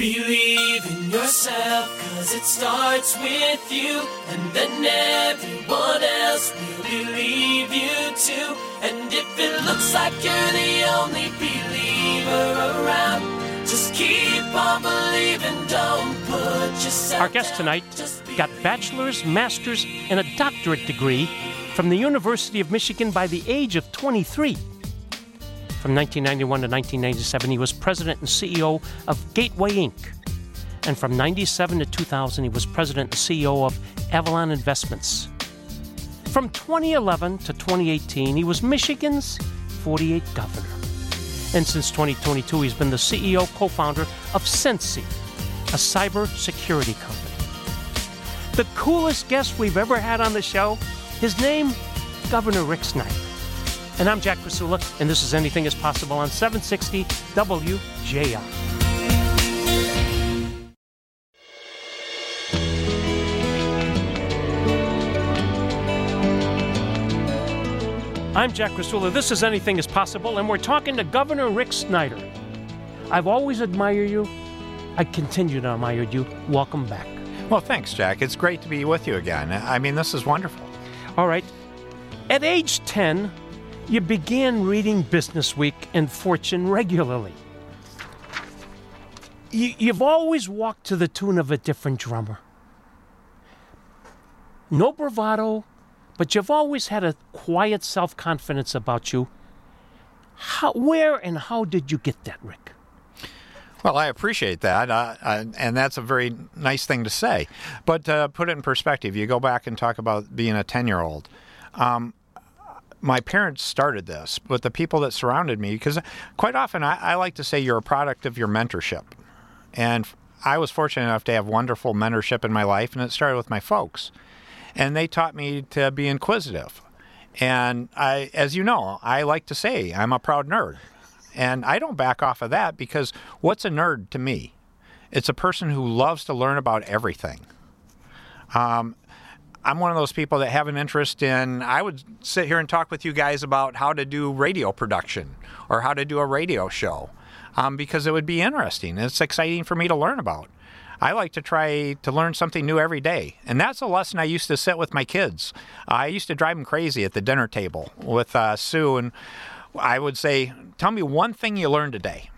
Believe in yourself, cause it starts with you, and then everyone else will believe you too. And if it looks like you're the only believer around, just keep on believing, don't put yourself Our guest tonight got bachelor's, master's, and a doctorate degree from the University of Michigan by the age of 23. From 1991 to 1997, he was president and CEO of Gateway Inc. And from 97 to 2000, he was president and CEO of Avalon Investments. From 2011 to 2018, he was Michigan's 48th governor. And since 2022, he's been the CEO co founder of SensCy, a cybersecurity company. The coolest guest we've ever had on the show, his name, Governor Rick Snyder. And I'm Jack Krasula, and this is Anything is Possible on 760 WJR. I'm Jack Krasula. This is Anything is Possible, and we're talking to Governor Rick Snyder. I've always admired you. I continue to admire you. Welcome back. Well, thanks, Jack. It's great to be with you again. I mean, this is wonderful. All right. At age 10, you began reading Business Week and Fortune regularly. You, you've always walked to the tune of a different drummer. No bravado, but you've always had a quiet self confidence about you. How, where and how did you get that, Rick? Well, I appreciate that, uh, uh, and that's a very nice thing to say. But uh, put it in perspective. You go back and talk about being a ten-year-old. Um, my parents started this, but the people that surrounded me, because quite often I, I like to say you're a product of your mentorship, and I was fortunate enough to have wonderful mentorship in my life, and it started with my folks, and they taught me to be inquisitive. And I, as you know, I like to say I'm a proud nerd. And I don't back off of that because what's a nerd to me? It's a person who loves to learn about everything. Um, I'm one of those people that have an interest in. I would sit here and talk with you guys about how to do radio production or how to do a radio show um, because it would be interesting. It's exciting for me to learn about. I like to try to learn something new every day. And that's a lesson I used to sit with my kids. I used to drive them crazy at the dinner table with uh, Sue, and I would say, Tell me one thing you learned today.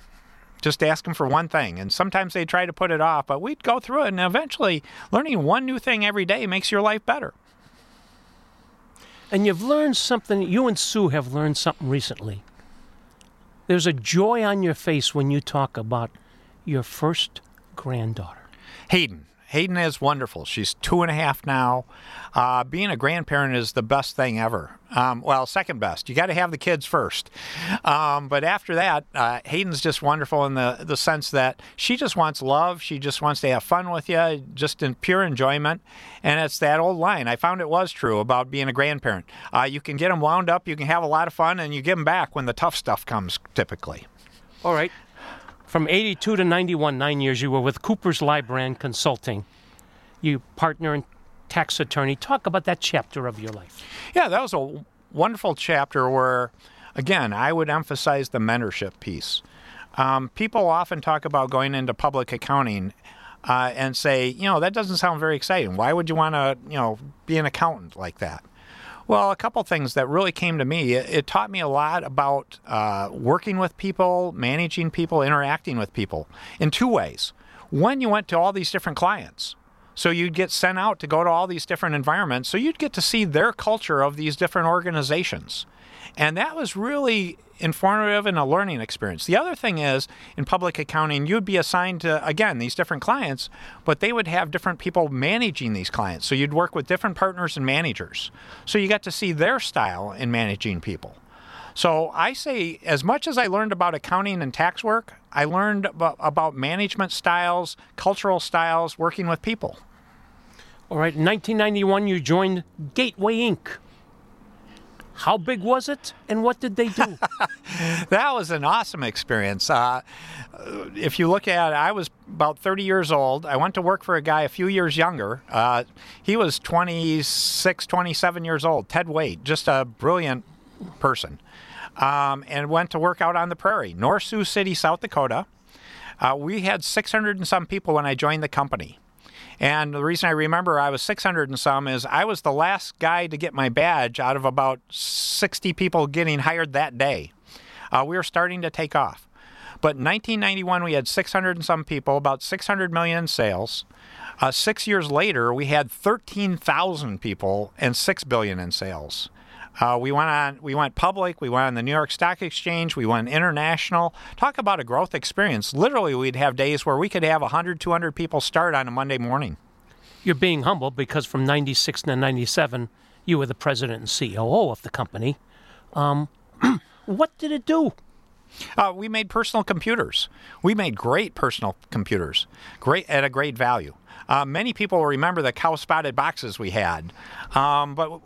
Just ask them for one thing. And sometimes they try to put it off, but we'd go through it. And eventually, learning one new thing every day makes your life better. And you've learned something, you and Sue have learned something recently. There's a joy on your face when you talk about your first granddaughter. Hayden. Hayden is wonderful. She's two and a half now. Uh, being a grandparent is the best thing ever. Um, well, second best. You got to have the kids first. Um, but after that, uh, Hayden's just wonderful in the, the sense that she just wants love. She just wants to have fun with you, just in pure enjoyment. And it's that old line. I found it was true about being a grandparent. Uh, you can get them wound up, you can have a lot of fun, and you give them back when the tough stuff comes, typically. All right. From 82 to 91, nine years, you were with Cooper's Lybrand Consulting. You partner and tax attorney. Talk about that chapter of your life. Yeah, that was a wonderful chapter where, again, I would emphasize the mentorship piece. Um, people often talk about going into public accounting uh, and say, you know, that doesn't sound very exciting. Why would you want to, you know, be an accountant like that? Well, a couple things that really came to me. It, it taught me a lot about uh, working with people, managing people, interacting with people in two ways. One, you went to all these different clients. So you'd get sent out to go to all these different environments. So you'd get to see their culture of these different organizations. And that was really informative and a learning experience. The other thing is, in public accounting, you'd be assigned to, again, these different clients, but they would have different people managing these clients. So you'd work with different partners and managers. So you got to see their style in managing people. So I say, as much as I learned about accounting and tax work, I learned about, management styles, cultural styles, working with people. All right. In 1991, you joined Gateway Inc. How big was it, and what did they do? that was an awesome experience. Uh, if you look at it, I was about 30 years old. I went to work for a guy a few years younger. Uh, he was 26, 27 years old, Ted Waitt, just a brilliant person. Um, and went to work out on the prairie, North Sioux City, South Dakota. Uh, we had 600 and some people when I joined the company. And the reason I remember I was 600 and some is I was the last guy to get my badge out of about 60 people getting hired that day. Uh, we were starting to take off. But in 1991, we had 600 and some people, about 600 million in sales. Uh, six years later, we had 13,000 people and six billion in sales. Uh, we went on. We went public. We went on the New York Stock Exchange. We went international. Talk about a growth experience. Literally, we'd have days where we could have 100, 200 people start on a Monday morning. You're being humble because from 96 to 97, you were the president and COO of the company. Um, what did it do? Uh, we made personal computers. We made great personal computers, great at a great value. Uh, many people remember the cow spotted boxes we had, um, but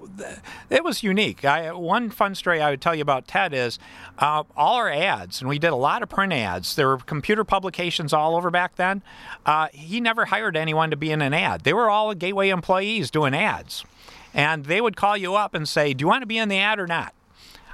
it was unique. I, one fun story I would tell you about Ted is uh, all our ads, and we did a lot of print ads. There were computer publications all over back then. Uh, he never hired anyone to be in an ad, they were all Gateway employees doing ads. And they would call you up and say, Do you want to be in the ad or not?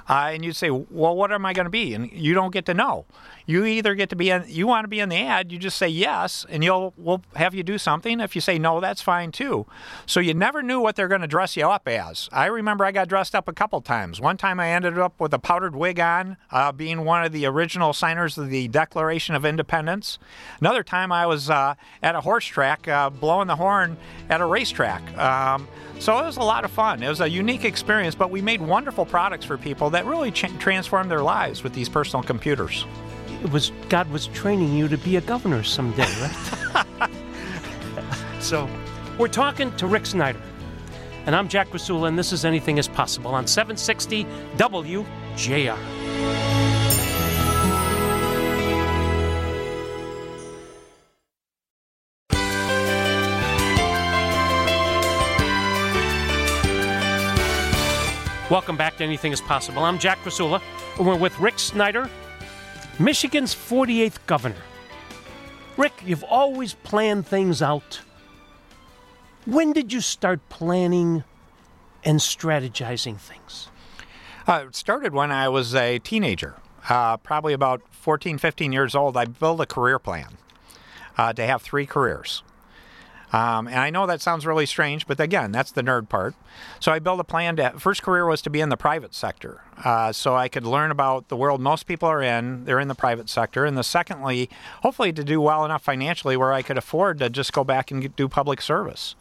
Uh, and you'd say, "Well, what am I going to be?" And you don't get to know. You either get to be in, you want to be in the ad, you just say yes, and you'll we'll have you do something. If you say no, that's fine too. So you never knew what they're going to dress you up as. I remember I got dressed up a couple times. One time I ended up with a powdered wig on, uh, being one of the original signers of the Declaration of Independence. Another time I was uh, at a horse track uh, blowing the horn at a racetrack. Um, so it was a lot of fun. It was a unique experience, but we made wonderful products for people that really ch- transformed their lives with these personal computers. It was God was training you to be a governor someday, right? so, we're talking to Rick Snyder, and I'm Jack Krasula, and this is Anything Is Possible on 760 WJR. Welcome back to Anything is Possible. I'm Jack Krasula, and we're with Rick Snyder, Michigan's 48th governor. Rick, you've always planned things out. When did you start planning and strategizing things? Uh, it started when I was a teenager, uh, probably about 14, 15 years old. I built a career plan uh, to have three careers. Um, and I know that sounds really strange, but again, that's the nerd part. So I built a plan to, first career was to be in the private sector. Uh, so I could learn about the world most people are in, they're in the private sector. And the secondly, hopefully to do well enough financially where I could afford to just go back and do public service.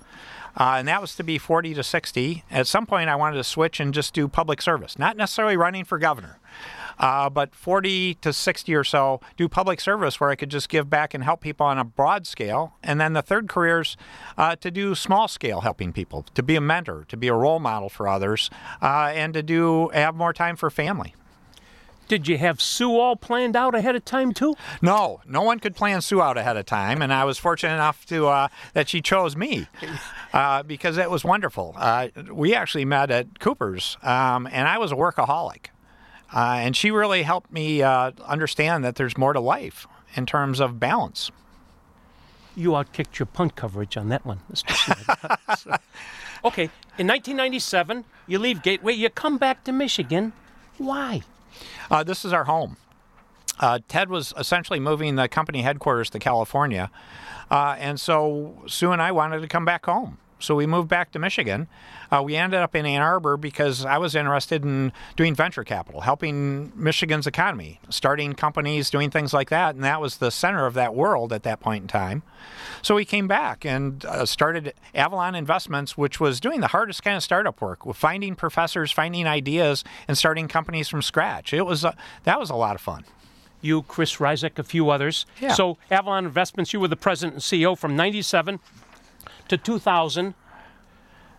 Uh, and that was to be 40 to 60. At some point, I wanted to switch and just do public service, not necessarily running for governor uh, but 40 to 60 or so do public service where I could just give back and help people on a broad scale. And then the third career is uh, to do small scale helping people, to be a mentor, to be a role model for others, uh, and to do have more time for family. Did you have Sue all planned out ahead of time too? No, no one could plan Sue out ahead of time, and I was fortunate enough to uh, that she chose me uh, because it was wonderful. Uh, we actually met at Cooper's, um, and I was a workaholic. Uh, and she really helped me uh, understand that there's more to life in terms of balance. You outkicked your punt coverage on that one, okay, in 1997, you leave Gateway, you come back to Michigan. Why? Uh, this is our home. Uh, Ted was essentially moving the company headquarters to California. Uh, and so Sue and I wanted to come back home. So we moved back to Michigan. Uh, we ended up in Ann Arbor because I was interested in doing venture capital, helping Michigan's economy, starting companies, doing things like that. And that was the center of that world at that point in time. So we came back and uh, started Avalon Investments, which was doing the hardest kind of startup work, with finding professors, finding ideas, and starting companies from scratch. It was uh, that was a lot of fun you, Chris Rizek, a few others. Yeah. So Avalon Investments, you were the president and CEO from 97 to 2000.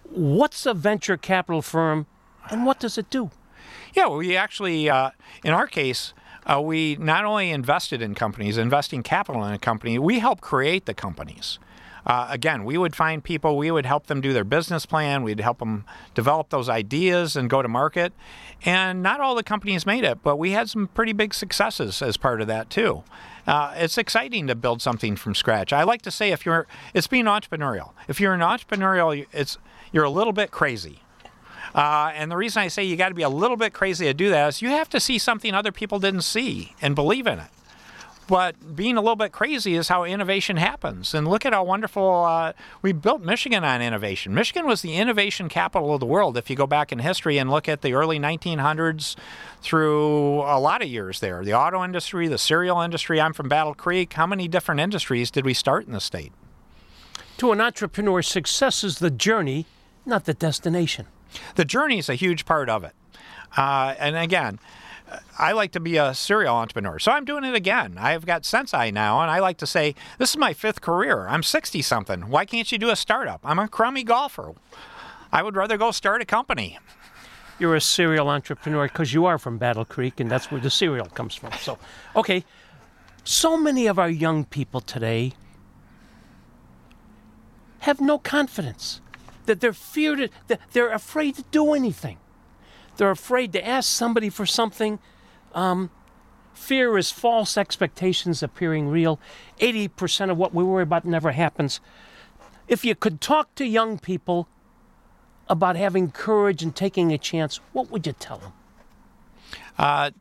What's a venture capital firm and what does it do? Yeah, well, we actually, uh, in our case, uh, we not only invested in companies, investing capital in a company, we help create the companies. Uh, again, we would find people, we would help them do their business plan, we'd help them develop those ideas and go to market. And not all the companies made it, but we had some pretty big successes as part of that too. Uh, it's exciting to build something from scratch. I like to say if you're, it's being entrepreneurial. If you're an entrepreneurial, it's you're a little bit crazy. Uh, and the reason I say you got to be a little bit crazy to do that is you have to see something other people didn't see and believe in it. But being a little bit crazy is how innovation happens. And look at how wonderful uh, we built Michigan on innovation. Michigan was the innovation capital of the world if you go back in history and look at the early 1900s through a lot of years there. The auto industry, the cereal industry. I'm from Battle Creek. How many different industries did we start in the state? To an entrepreneur, success is the journey, not the destination. The journey is a huge part of it. Uh, and again, I like to be a serial entrepreneur. So I'm doing it again. I've got SensCy now, and I like to say, this is my fifth career. I'm 60 something. Why can't you do a startup? I'm a crummy golfer. I would rather go start a company. You're a serial entrepreneur because you are from Battle Creek, and that's where the cereal comes from. So, okay. So many of our young people today have no confidence, that they're feared, that they're afraid to do anything. They're afraid to ask somebody for something. Um, fear is false expectations appearing real. 80% of what we worry about never happens. If you could talk to young people about having courage and taking a chance, what would you tell them? Uh,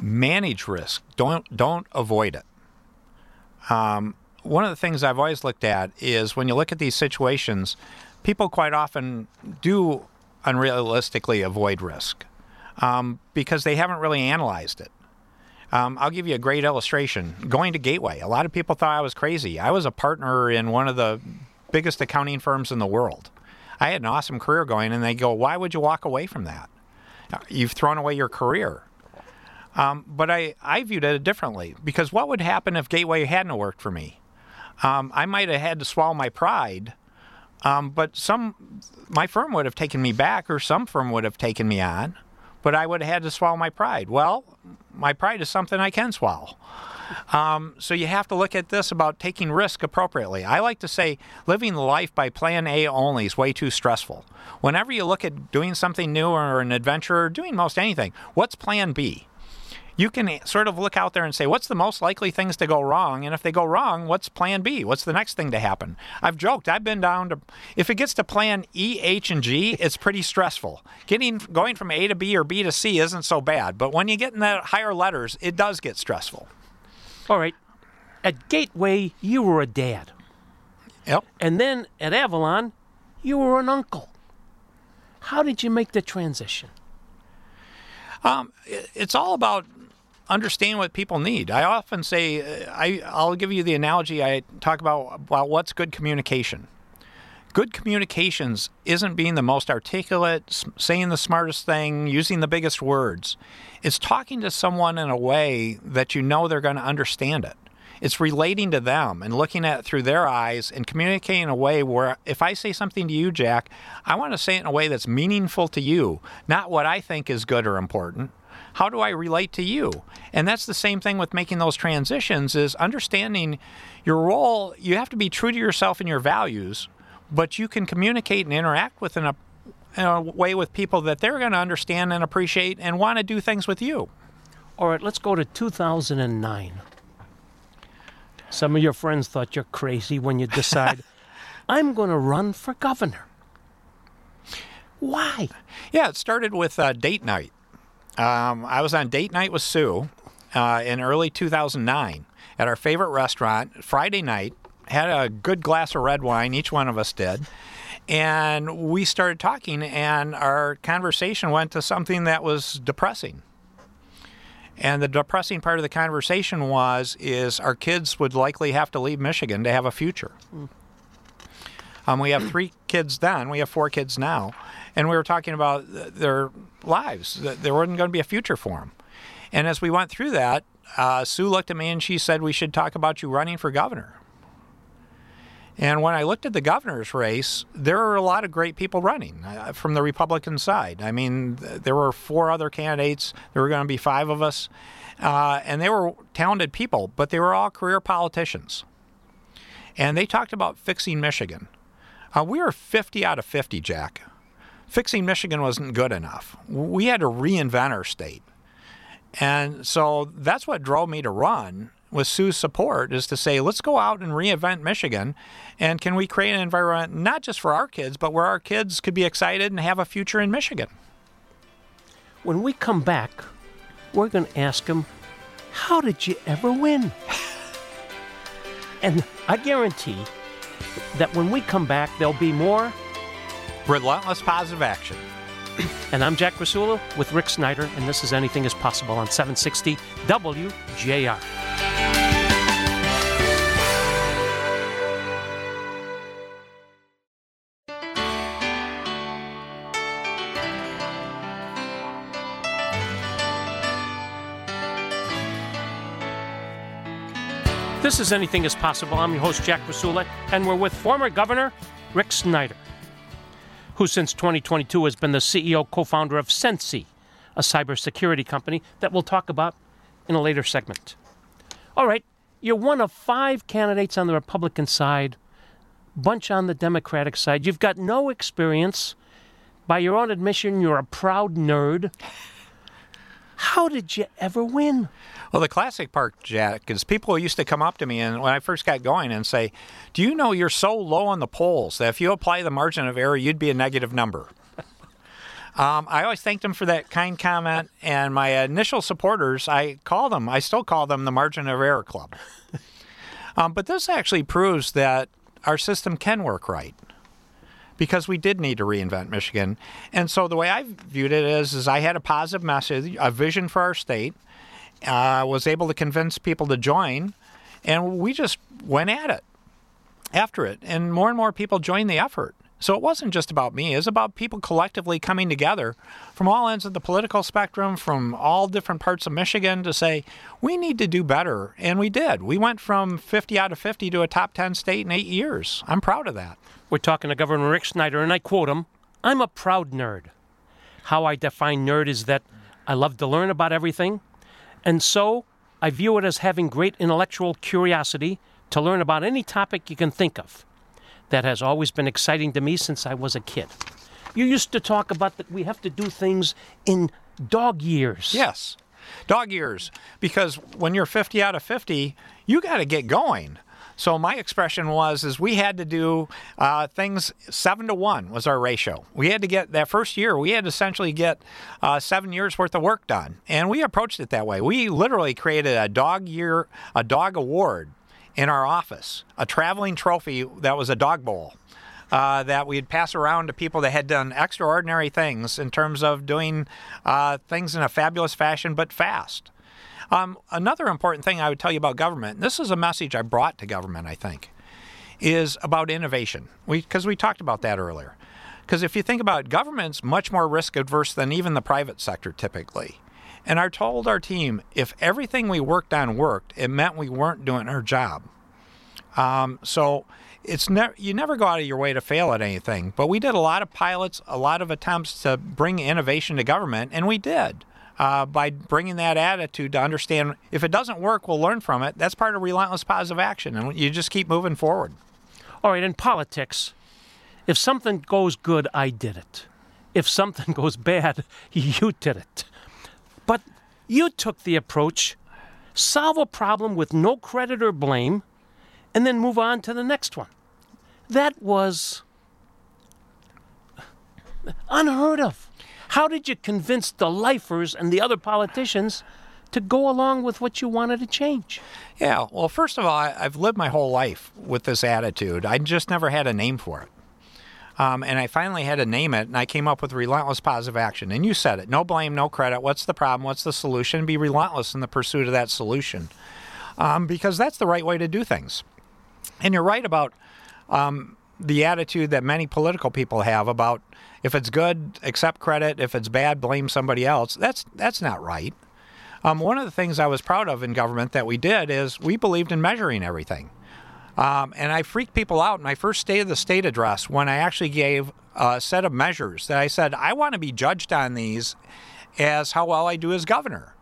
manage risk. Don't don't avoid it. Um, one of the things I've always looked at is when you look at these situations, people quite often do unrealistically avoid risk um, because they haven't really analyzed it. Um, I'll give you a great illustration. Going to Gateway, a lot of people thought I was crazy. I was a partner in one of the biggest accounting firms in the world. I had an awesome career going, and they go, Why would you walk away from that? You've thrown away your career. Um, but I, I viewed it differently because what would happen if Gateway hadn't worked for me? Um, I might have had to swallow my pride um, but some, my firm would have taken me back, or some firm would have taken me on, but I would have had to swallow my pride. Well, my pride is something I can swallow. Um, so you have to look at this about taking risk appropriately. I like to say living life by plan A only is way too stressful. Whenever you look at doing something new or an adventure or doing most anything, what's plan B? You can sort of look out there and say, what's the most likely things to go wrong? And if they go wrong, what's plan B? What's the next thing to happen? I've joked, I've been down to, if it gets to plan E, H, and G, it's pretty stressful. Getting, going from A to B or B to C isn't so bad. But when you get in the higher letters, it does get stressful. All right. At Gateway, you were a dad. Yep. And then at Avalon, you were an uncle. How did you make the transition? Um, it's all about understand what people need. I often say, uh, I, I'll give you the analogy I talk about about what's good communication. Good communications isn't being the most articulate, saying the smartest thing, using the biggest words. It's talking to someone in a way that you know they're going to understand it. It's relating to them and looking at it through their eyes and communicating in a way where if I say something to you, Jack, I want to say it in a way that's meaningful to you, not what I think is good or important how do I relate to you? And that's the same thing with making those transitions is understanding your role. You have to be true to yourself and your values, but you can communicate and interact with in a, in a way with people that they're going to understand and appreciate and want to do things with you. All right, let's go to 2009. Some of your friends thought you're crazy when you decide, I'm going to run for governor. Why? Yeah, it started with uh, date night. Um, I was on date night with Sue uh, in early 2009 at our favorite restaurant Friday night. Had a good glass of red wine, each one of us did. And we started talking, and our conversation went to something that was depressing. And the depressing part of the conversation was is our kids would likely have to leave Michigan to have a future. Mm. Um, we have three kids then. We have four kids now and we were talking about their lives. That there wasn't going to be a future for them. And as we went through that, uh, Sue looked at me and she said, "We should talk about you running for governor." And when I looked at the governor's race, there were a lot of great people running uh, from the Republican side. I mean, th- there were four other candidates. There were going to be five of us. Uh, and they were talented people, but they were all career politicians. And they talked about fixing Michigan. Uh, we were 50 out of 50, Jack fixing Michigan wasn't good enough. We had to reinvent our state. And so that's what drove me to run with Sue's support is to say, let's go out and reinvent Michigan. And can we create an environment not just for our kids, but where our kids could be excited and have a future in Michigan? When we come back, we're going to ask them how did you ever win? and I guarantee that when we come back, there'll be more. Relentless positive action. And I'm Jack Krasula with Rick Snyder, and this is Anything is Possible on 760 WJR. This is Anything is Possible. I'm your host, Jack Krasula, and we're with former Governor Rick Snyder, who since 2022 has been the CEO co founder of SensCy, a cybersecurity company that we'll talk about in a later segment. All right, you're one of five candidates on the Republican side, bunch on the Democratic side. You've got no experience. By your own admission, you're a proud nerd. How did you ever win? Well, the classic part, Jack, is people used to come up to me and when I first got going and say, "Do you know you're so low on the polls that if you apply the margin of error, you'd be a negative number?" um, I always thanked them for that kind comment, and my initial supporters, I call them, I still call them the margin of error club. um, but this actually proves that our system can work right because we did need to reinvent Michigan. And so the way I viewed it is, is I had a positive message, a vision for our state. Uh, was able to convince people to join, and we just went at it after it. And more and more people joined the effort. So it wasn't just about me, it was about people collectively coming together from all ends of the political spectrum, from all different parts of Michigan to say, we need to do better. And we did. We went from 50 out of 50 to a top 10 state in eight years. I'm proud of that. We're talking to Governor Rick Snyder, and I quote him I'm a proud nerd. How I define nerd is that I love to learn about everything, and so I view it as having great intellectual curiosity to learn about any topic you can think of. That has always been exciting to me since I was a kid. You used to talk about that we have to do things in dog years. Yes, dog years. Because when you're 50 out of 50, you got to get going. So my expression was is we had to do uh, things seven to one was our ratio. We had to get that first year. We had to essentially get uh, seven years worth of work done, and we approached it that way. We literally created a dog year, a dog award in our office, a traveling trophy that was a dog bowl. Uh, that we'd pass around to people that had done extraordinary things in terms of doing uh, things in a fabulous fashion, but fast. Um, another important thing I would tell you about government, this is a message I brought to government, I think, is about innovation. Because we, we talked about that earlier. Because if you think about it, government's much more risk adverse than even the private sector typically. And I told our team if everything we worked on worked, it meant we weren't doing our job. Um, so it's never you never go out of your way to fail at anything. But we did a lot of pilots, a lot of attempts to bring innovation to government, and we did uh, by bringing that attitude to understand if it doesn't work, we'll learn from it. That's part of relentless positive action, and you just keep moving forward. All right, in politics, if something goes good, I did it. If something goes bad, you did it. You took the approach solve a problem with no credit or blame, and then move on to the next one. That was unheard of. How did you convince the lifers and the other politicians to go along with what you wanted to change? Yeah, well, first of all, I, have lived my whole life with this attitude. I just never had a name for it. Um, and I finally had to name it, and I came up with relentless positive action. And you said it no blame, no credit. What's the problem? What's the solution? Be relentless in the pursuit of that solution. Um, because that's the right way to do things. And you're right about um, the attitude that many political people have about if it's good, accept credit. If it's bad, blame somebody else. That's that's not right. Um, one of the things I was proud of in government that we did is we believed in measuring everything. Um, and I freaked people out in my first State of the State address when I actually gave a set of measures that I said, I want to be judged on these as how well I do as governor.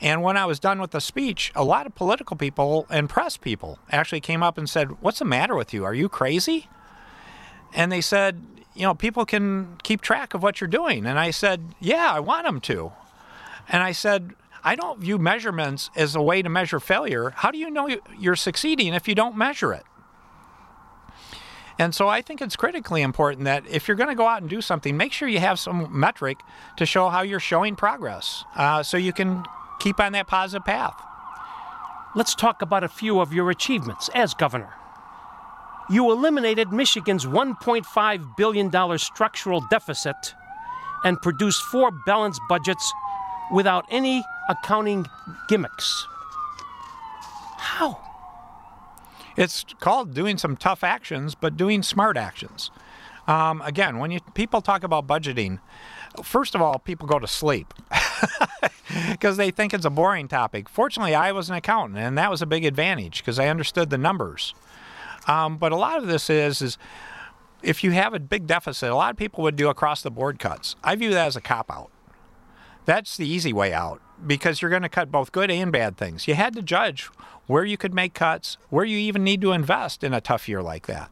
And when I was done with the speech, a lot of political people and press people actually came up and said, What's the matter with you? Are you crazy? And they said, you know, people can keep track of what you're doing. And I said, yeah, I want them to. And I said, I don't view measurements as a way to measure failure. How do you know you're succeeding if you don't measure it? And so I think it's critically important that if you're going to go out and do something, make sure you have some metric to show how you're showing progress uh, so you can keep on that positive path. let's talk about a few of your achievements as governor. You eliminated Michigan's $1.5 billion structural deficit and produced four balanced budgets without any accounting gimmicks. How? It's called doing some tough actions, but doing smart actions. Um, again, when you people talk about budgeting, first of all, people go to sleep because they think it's a boring topic. Fortunately, I was an accountant, and that was a big advantage because I understood the numbers. Um, but a lot of this is is if you have a big deficit, a lot of people would do across the board cuts. I view that as a cop out. That's the easy way out because you're going to cut both good and bad things. You had to judge where you could make cuts, where you even need to invest in a tough year like that.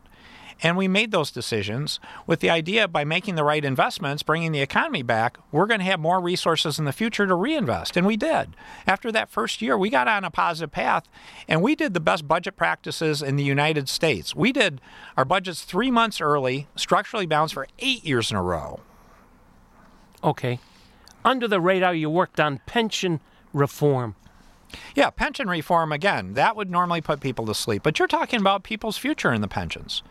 And we made those decisions with the idea by making the right investments, bringing the economy back, we're going to have more resources in the future to reinvest. And we did. After that first year, we got on a positive path and we did the best budget practices in the United States. We did our budgets three months early, structurally balanced for eight years in a row. Okay. Under the radar, you worked on pension reform. Yeah, pension reform again, that would normally put people to sleep. But you're talking about people's future in the pensions.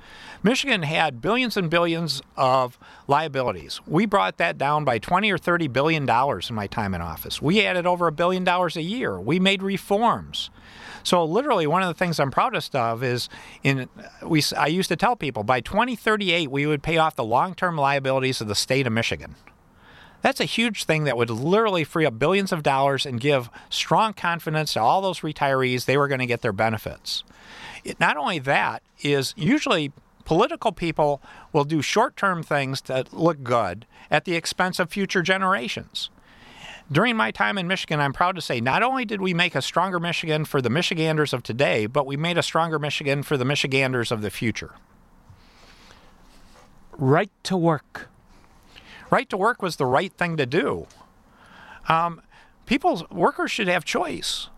Michigan had billions and billions of liabilities. We brought that down by 20 or 30 billion dollars in my time in office. We added over a billion dollars a year. We made reforms. So literally one of the things I'm proudest of is in we I used to tell people by 2038 we would pay off the long-term liabilities of the state of Michigan. That's a huge thing that would literally free up billions of dollars and give strong confidence to all those retirees they were going to get their benefits. It, not only that is usually political people will do short-term things that look good at the expense of future generations. During my time in Michigan, I'm proud to say not only did we make a stronger Michigan for the Michiganders of today, but we made a stronger Michigan for the Michiganders of the future. Right to work right to work was the right thing to do. Um, people, workers should have choice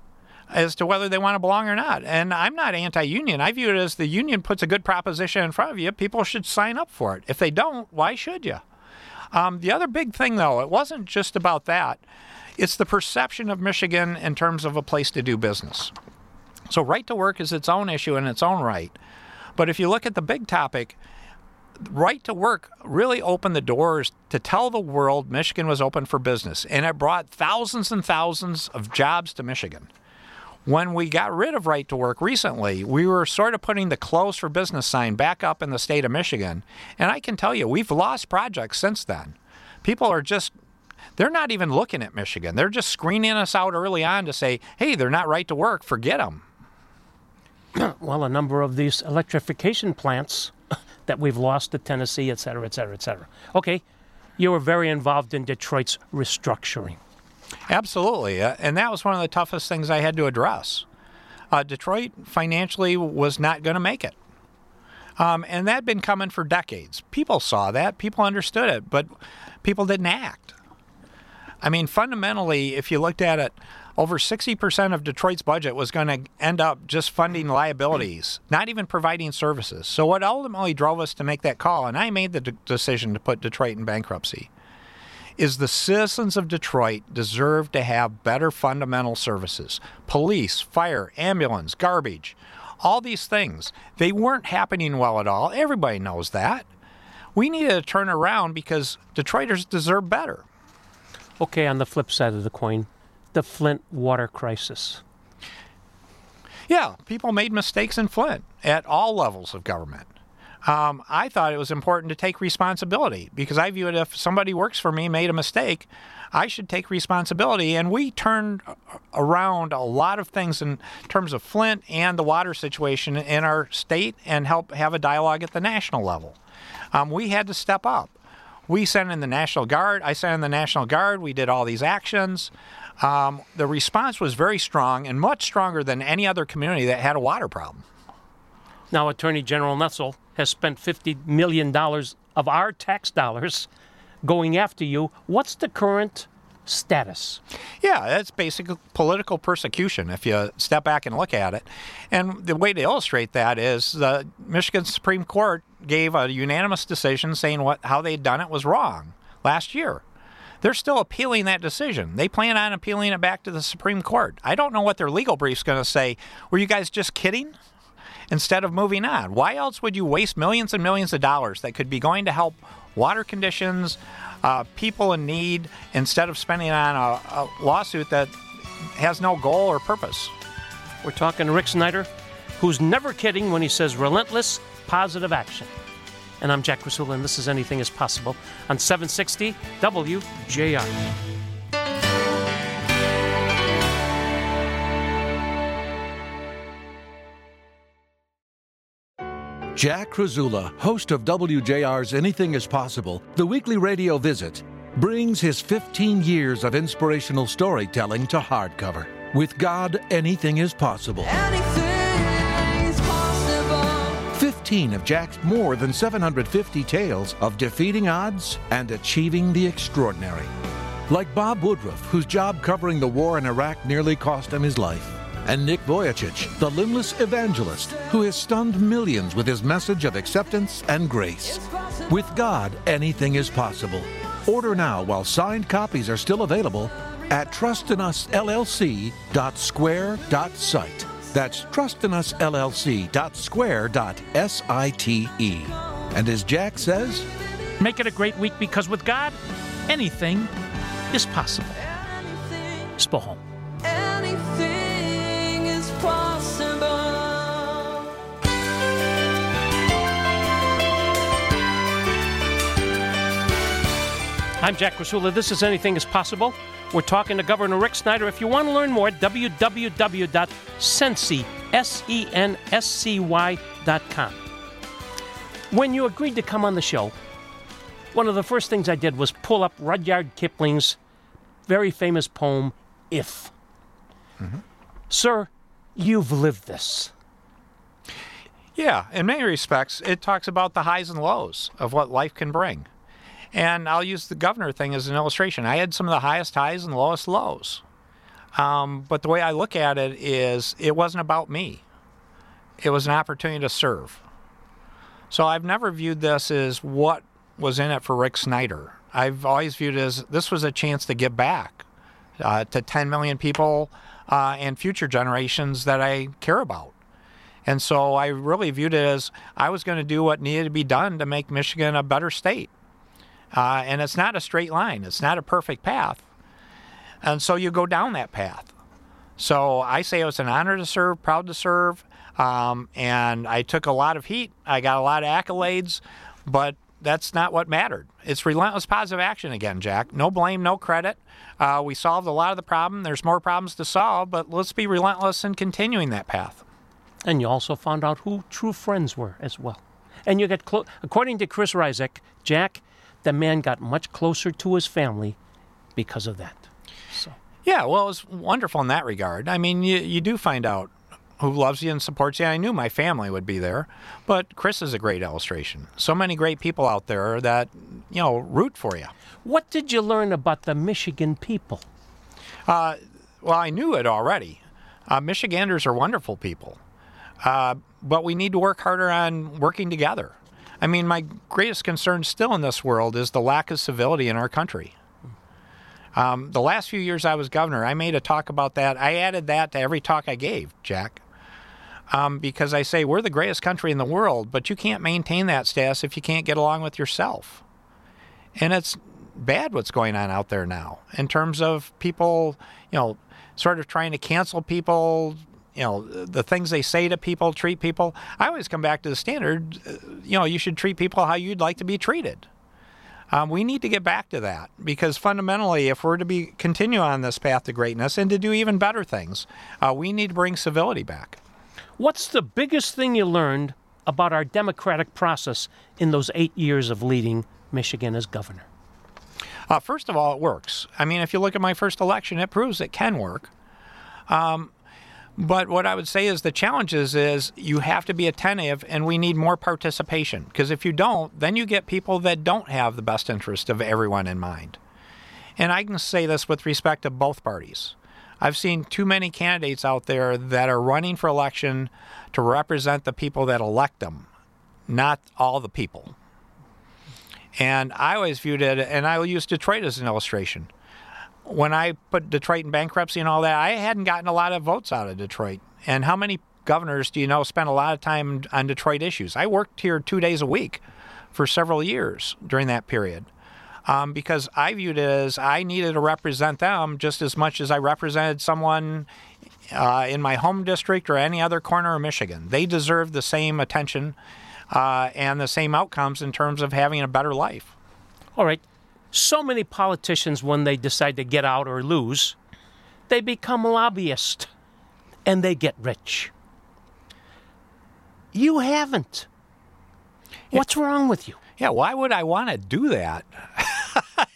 as to whether they want to belong or not. And I'm not anti-union. I view it as the union puts a good proposition in front of you. People should sign up for it. If they don't, why should you? Um, the other big thing, though, it wasn't just about that. It's the perception of Michigan in terms of a place to do business. So, right to work is its own issue in its own right. But if you look at the big topic, right to work really opened the doors to tell the world Michigan was open for business, and it brought thousands and thousands of jobs to Michigan. When we got rid of right to work recently, we were sort of putting the close for business sign back up in the state of Michigan. And I can tell you, we've lost projects since then. People are just, they're not even looking at Michigan. They're just screening us out early on to say, hey, they're not right to work, forget them. well, a number of these electrification plants that we've lost to Tennessee, et cetera, et cetera, et cetera. Okay, you were very involved in Detroit's restructuring. Absolutely. Uh, and that was one of the toughest things I had to address. Uh, Detroit financially was not going to make it. Um, and that had been coming for decades. People saw that, people understood it, but people didn't act. I mean, fundamentally, if you looked at it, over 60% of Detroit's budget was going to end up just funding liabilities, not even providing services. So, what ultimately drove us to make that call, and I made the de- decision to put Detroit in bankruptcy, is the citizens of Detroit deserve to have better fundamental services police, fire, ambulance, garbage, all these things. They weren't happening well at all. Everybody knows that. We needed to turn around because Detroiters deserve better. Okay, on the flip side of the coin, the Flint water crisis? Yeah, people made mistakes in Flint at all levels of government. Um, I thought it was important to take responsibility because I view it if somebody works for me made a mistake, I should take responsibility. And we turned around a lot of things in terms of Flint and the water situation in our state and help have a dialogue at the national level. Um, we had to step up. We sent in the National Guard. I sent in the National Guard. We did all these actions. Um, the response was very strong and much stronger than any other community that had a water problem. Now, Attorney General Nessel has spent $50 million of our tax dollars going after you. What's the current status? Yeah, that's basic political persecution if you step back and look at it. And the way to illustrate that is the Michigan Supreme Court gave a unanimous decision saying what how they'd done it was wrong last year. They're still appealing that decision. They plan on appealing it back to the Supreme Court. I don't know what their legal brief's going to say. Were you guys just kidding? Instead of moving on, why else would you waste millions and millions of dollars that could be going to help water conditions, uh, people in need, instead of spending on a, a lawsuit that has no goal or purpose? We're talking to Rick Snyder, who's never kidding when he says relentless positive action. And I'm Jack Krasula, and this is Anything is Possible on 760 WJR. Jack Krasula, host of WJR's Anything is Possible, the weekly radio visit, brings his 15 years of inspirational storytelling to hardcover. With God, anything is possible. Anything 13 of Jack's more than 750 tales of defeating odds and achieving the extraordinary. Like Bob Woodruff, whose job covering the war in Iraq nearly cost him his life, and Nick Vujicic, the limbless evangelist, who has stunned millions with his message of acceptance and grace. With God, anything is possible. Order now while signed copies are still available at trustinusllc.square.site. That's trustinusllc.square.site. And as Jack says, Make it a great week because with God, anything is possible. Spohom. Anything is possible. I'm Jack Krasula. This is Anything is Possible. We're talking to Governor Rick Snyder. If you want to learn more, www.senscy, S-E-N-S-C-Y dot com. When you agreed to come on the show, one of the first things I did was pull up Rudyard Kipling's very famous poem, If. Mm-hmm. Sir, you've lived this. Yeah, in many respects, it talks about the highs and lows of what life can bring. And I'll use the governor thing as an illustration. I had some of the highest highs and lowest lows. Um, but the way I look at it is, it wasn't about me, it was an opportunity to serve. So I've never viewed this as what was in it for Rick Snyder. I've always viewed it as this was a chance to give back uh, to 10 million people uh, and future generations that I care about. And so I really viewed it as I was going to do what needed to be done to make Michigan a better state. Uh, and it's not a straight line, it's not a perfect path. And so you go down that path. So I say it was an honor to serve, proud to serve. Um, and I took a lot of heat, I got a lot of accolades, but that's not what mattered. It's relentless positive action again, Jack. No blame, no credit. Uh, we solved a lot of the problem. There's more problems to solve, but let's be relentless in continuing that path. And you also found out who true friends were as well. And you get close. According to Chris Rizek, Jack, the man got much closer to his family because of that. So Yeah, well, it was wonderful in that regard. I mean, you, you do find out who loves you and supports you. I knew my family would be there, but Chris is a great illustration. So many great people out there that, you know, root for you. what did you learn about the Michigan people? Well, I knew it already. Uh, Michiganders are wonderful people, uh, but we need to work harder on working together. I mean, my greatest concern still in this world is the lack of civility in our country. Um, the last few years I was governor, I made a talk about that. I added that to every talk I gave, Jack, um, because I say we're the greatest country in the world, but you can't maintain that status if you can't get along with yourself. And it's bad what's going on out there now in terms of people, you know, sort of trying to cancel people, you know, the things they say to people, treat people. I always come back to the standard, uh, you know, you should treat people how you'd like to be treated. Um, we need to get back to that because fundamentally, if we're to be continue on this path to greatness and to do even better things, uh, we need to bring civility back. What's the biggest thing you learned about our democratic process in those eight years of leading Michigan as governor? Uh, first of all, it works. I mean, if you look at my first election, it proves it can work. Um, but what I would say is the challenge is, is you have to be attentive, and we need more participation. Because if you don't, then you get people that don't have the best interest of everyone in mind. And I can say this with respect to both parties. I've seen too many candidates out there that are running for election to represent the people that elect them, not all the people. And I always viewed it, and I will use Detroit as an illustration. When I put Detroit in bankruptcy and all that, I hadn't gotten a lot of votes out of Detroit. And how many governors do you know spend a lot of time on Detroit issues? I worked here two days a week for several years during that period um, because I viewed it as I needed to represent them just as much as I represented someone uh, in my home district or any other corner of Michigan. They deserve the same attention uh, and the same outcomes in terms of having a better life. All right. So many politicians, when they decide to get out or lose, they become lobbyists and they get rich. You haven't. What's wrong with you? Yeah, why would I want to do that?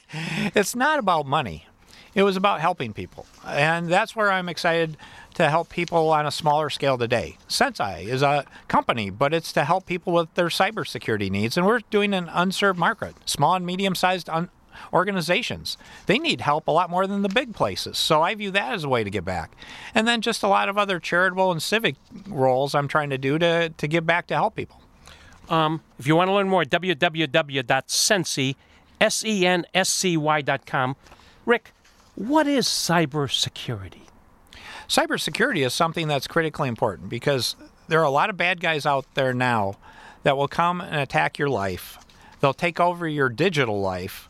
it's not about money. It was about helping people. And that's where I'm excited to help people on a smaller scale today. SensCy is a company, but it's to help people with their cybersecurity needs. And we're doing an unserved market, small and medium sized un- organizations. They need help a lot more than the big places. So I view that as a way to give back. And then just a lot of other charitable and civic roles I'm trying to do to, to give back to help people. Um, if you want to learn more, www.senscy, S-E-N-S-C-Y.com. Rick, what is cybersecurity? cybersecurity is something that's critically important because there are a lot of bad guys out there now that will come and attack your life. They'll take over your digital life.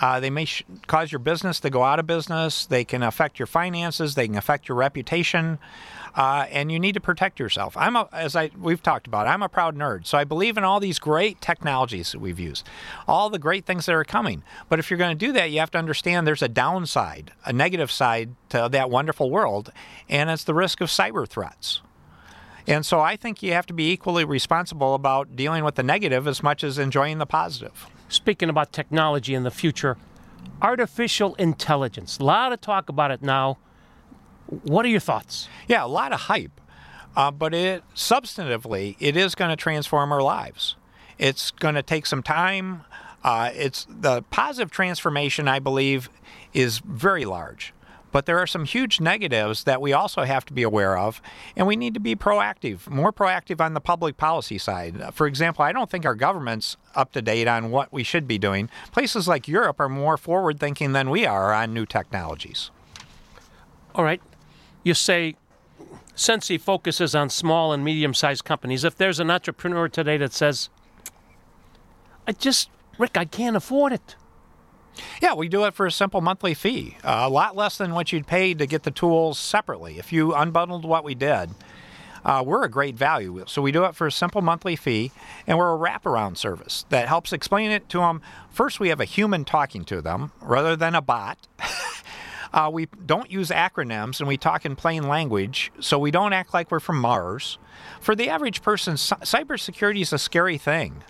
Uh, they may sh- cause your business to go out of business. They can affect your finances. They can affect your reputation, uh, and you need to protect yourself. I'm a, as I we've talked about. I'm a proud nerd, so I believe in all these great technologies that we've used, all the great things that are coming. But if you're going to do that, you have to understand there's a downside, a negative side to that wonderful world, and it's the risk of cyber threats. And so I think you have to be equally responsible about dealing with the negative as much as enjoying the positive. Speaking about technology in the future, artificial intelligence. A lot of talk about it now. What are your thoughts? Yeah, a lot of hype, uh, but it substantively it is going to transform our lives. It's going to take some time. Uh, it's the positive transformation, I believe, is very large. But there are some huge negatives that we also have to be aware of, and we need to be proactive, more proactive on the public policy side. For example, I don't think our government's up to date on what we should be doing. Places like Europe are more forward thinking than we are on new technologies. All right. You say SensCy focuses on small and medium sized companies. If there's an entrepreneur today that says, I just, Rick, I can't afford it. Yeah, we do it for a simple monthly fee, uh, a lot less than what you'd pay to get the tools separately. If you unbundled what we did, uh, we're a great value. So we do it for a simple monthly fee, and we're a wraparound service that helps explain it to them. First, we have a human talking to them rather than a bot. Uh, we don't use acronyms and we talk in plain language, so we don't act like we're from Mars. For the average person, cy- cybersecurity is a scary thing.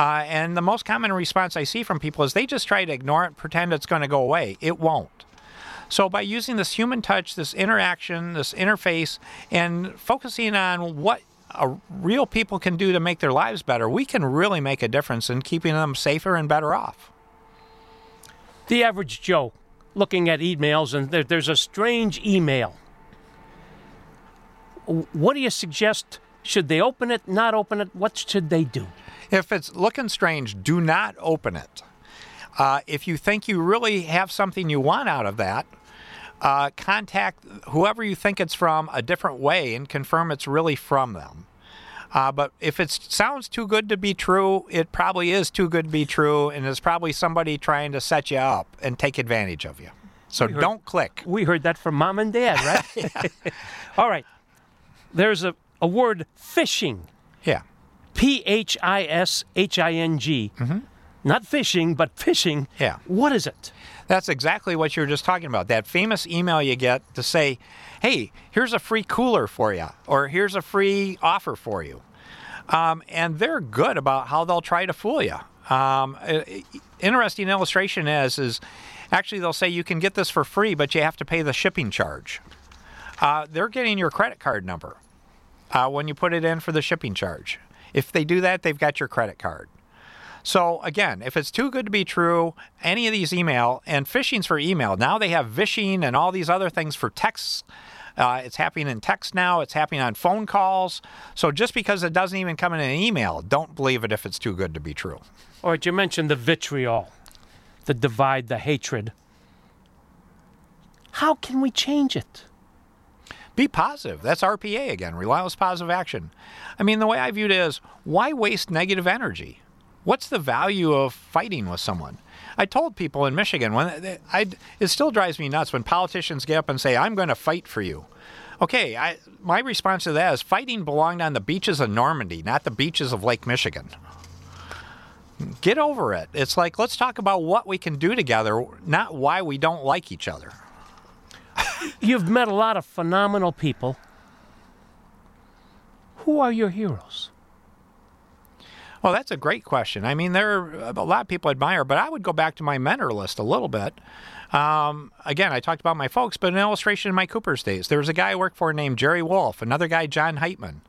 Uh, and the most common response I see from people is they just try to ignore it, pretend it's going to go away. It won't. So, by using this human touch, this interaction, this interface, and focusing on what real people can do to make their lives better, we can really make a difference in keeping them safer and better off. The average Joe looking at emails and there, there's a strange email. What do you suggest? Should they open it, not open it? What should they do? If it's looking strange, do not open it. Uh, if you think you really have something you want out of that, uh, contact whoever you think it's from a different way and confirm it's really from them. Uh, but if it sounds too good to be true, it probably is too good to be true, and it's probably somebody trying to set you up and take advantage of you. So heard- don't click. We heard that from mom and dad, right? All right. There's a, a word phishing. Yeah. P H I S H I N G. Not fishing, but fishing. Yeah. What is it? That's exactly what you were just talking about. That famous email you get to say, hey, here's a free cooler for you, or here's a free offer for you. Um, and they're good about how they'll try to fool you. Um, interesting illustration is, is actually they'll say you can get this for free, but you have to pay the shipping charge. Uh, they're getting your credit card number uh, when you put it in for the shipping charge. If they do that, they've got your credit card. So again, if it's too good to be true, any of these email and phishing's for email. Now they have vishing and all these other things for texts. Uh, it's happening in text now. It's happening on phone calls. So just because it doesn't even come in an email, don't believe it if it's too good to be true. All right, you mentioned the vitriol, the divide, the hatred. How can we change it? Be positive. That's RPA again, relentless positive action. I mean, the way I view it is why waste negative energy? What's the value of fighting with someone? I told people in Michigan when I, it still drives me nuts when politicians get up and say, "I'm going to fight for you." Okay, I, my response to that is fighting belonged on the beaches of Normandy, not the beaches of Lake Michigan. Get over it. It's like let's talk about what we can do together, not why we don't like each other. You've met a lot of phenomenal people. Who are your heroes? Well, that's a great question. I mean, there are a lot of people I admire, but I would go back to my mentor list a little bit. Um, again, I talked about my folks, but an illustration in my Cooper's days. There was a guy I worked for named Jerry Wolf, another guy, John Heitman.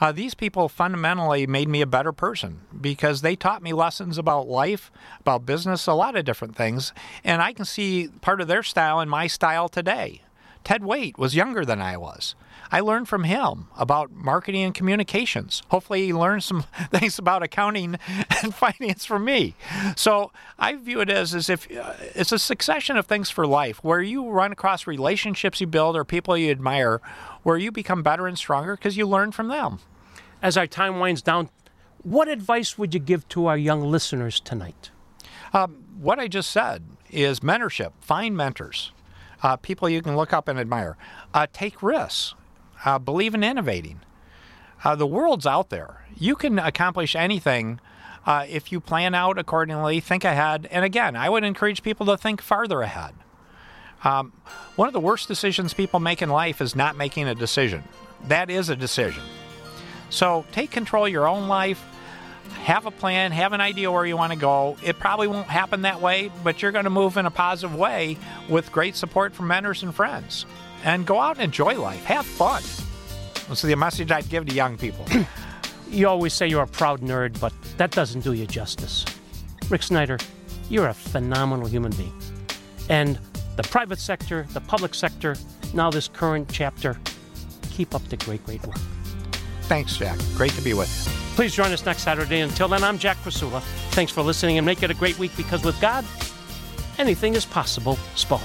Uh, these people fundamentally made me a better person because they taught me lessons about life, about business, a lot of different things. And I can see part of their style in my style today. Ted Waitt was younger than I was. I learned from him about marketing and communications. Hopefully, he learned some things about accounting and finance from me. So I view it as, as if uh, it's a succession of things for life where you run across relationships you build or people you admire where you become better and stronger because you learn from them. As our time winds down, what advice would you give to our young listeners tonight? what I just said is mentorship. Find mentors, uh, people you can look up and admire. Uh, take risks. Uh, believe in innovating. Uh, the world's out there. You can accomplish anything uh, if you plan out accordingly, think ahead. And again, I would encourage people to think farther ahead. Um, one of the worst decisions people make in life is not making a decision. That is a decision. So take control of your own life have a plan, have an idea where you want to go. It probably won't happen that way, but you're going to move in a positive way with great support from mentors and friends. And go out and enjoy life. Have fun. That's the message I'd give to young people. You always say you're a proud nerd, but that doesn't do you justice. Rick Snyder, you're a phenomenal human being. And the private sector, the public sector, now this current chapter, keep up the great, great work. Thanks, Jack. Great to be with you. Please join us next Saturday. Until then, I'm Jack Krasula. Thanks for listening and make it a great week because with God, anything is possible. Spawn.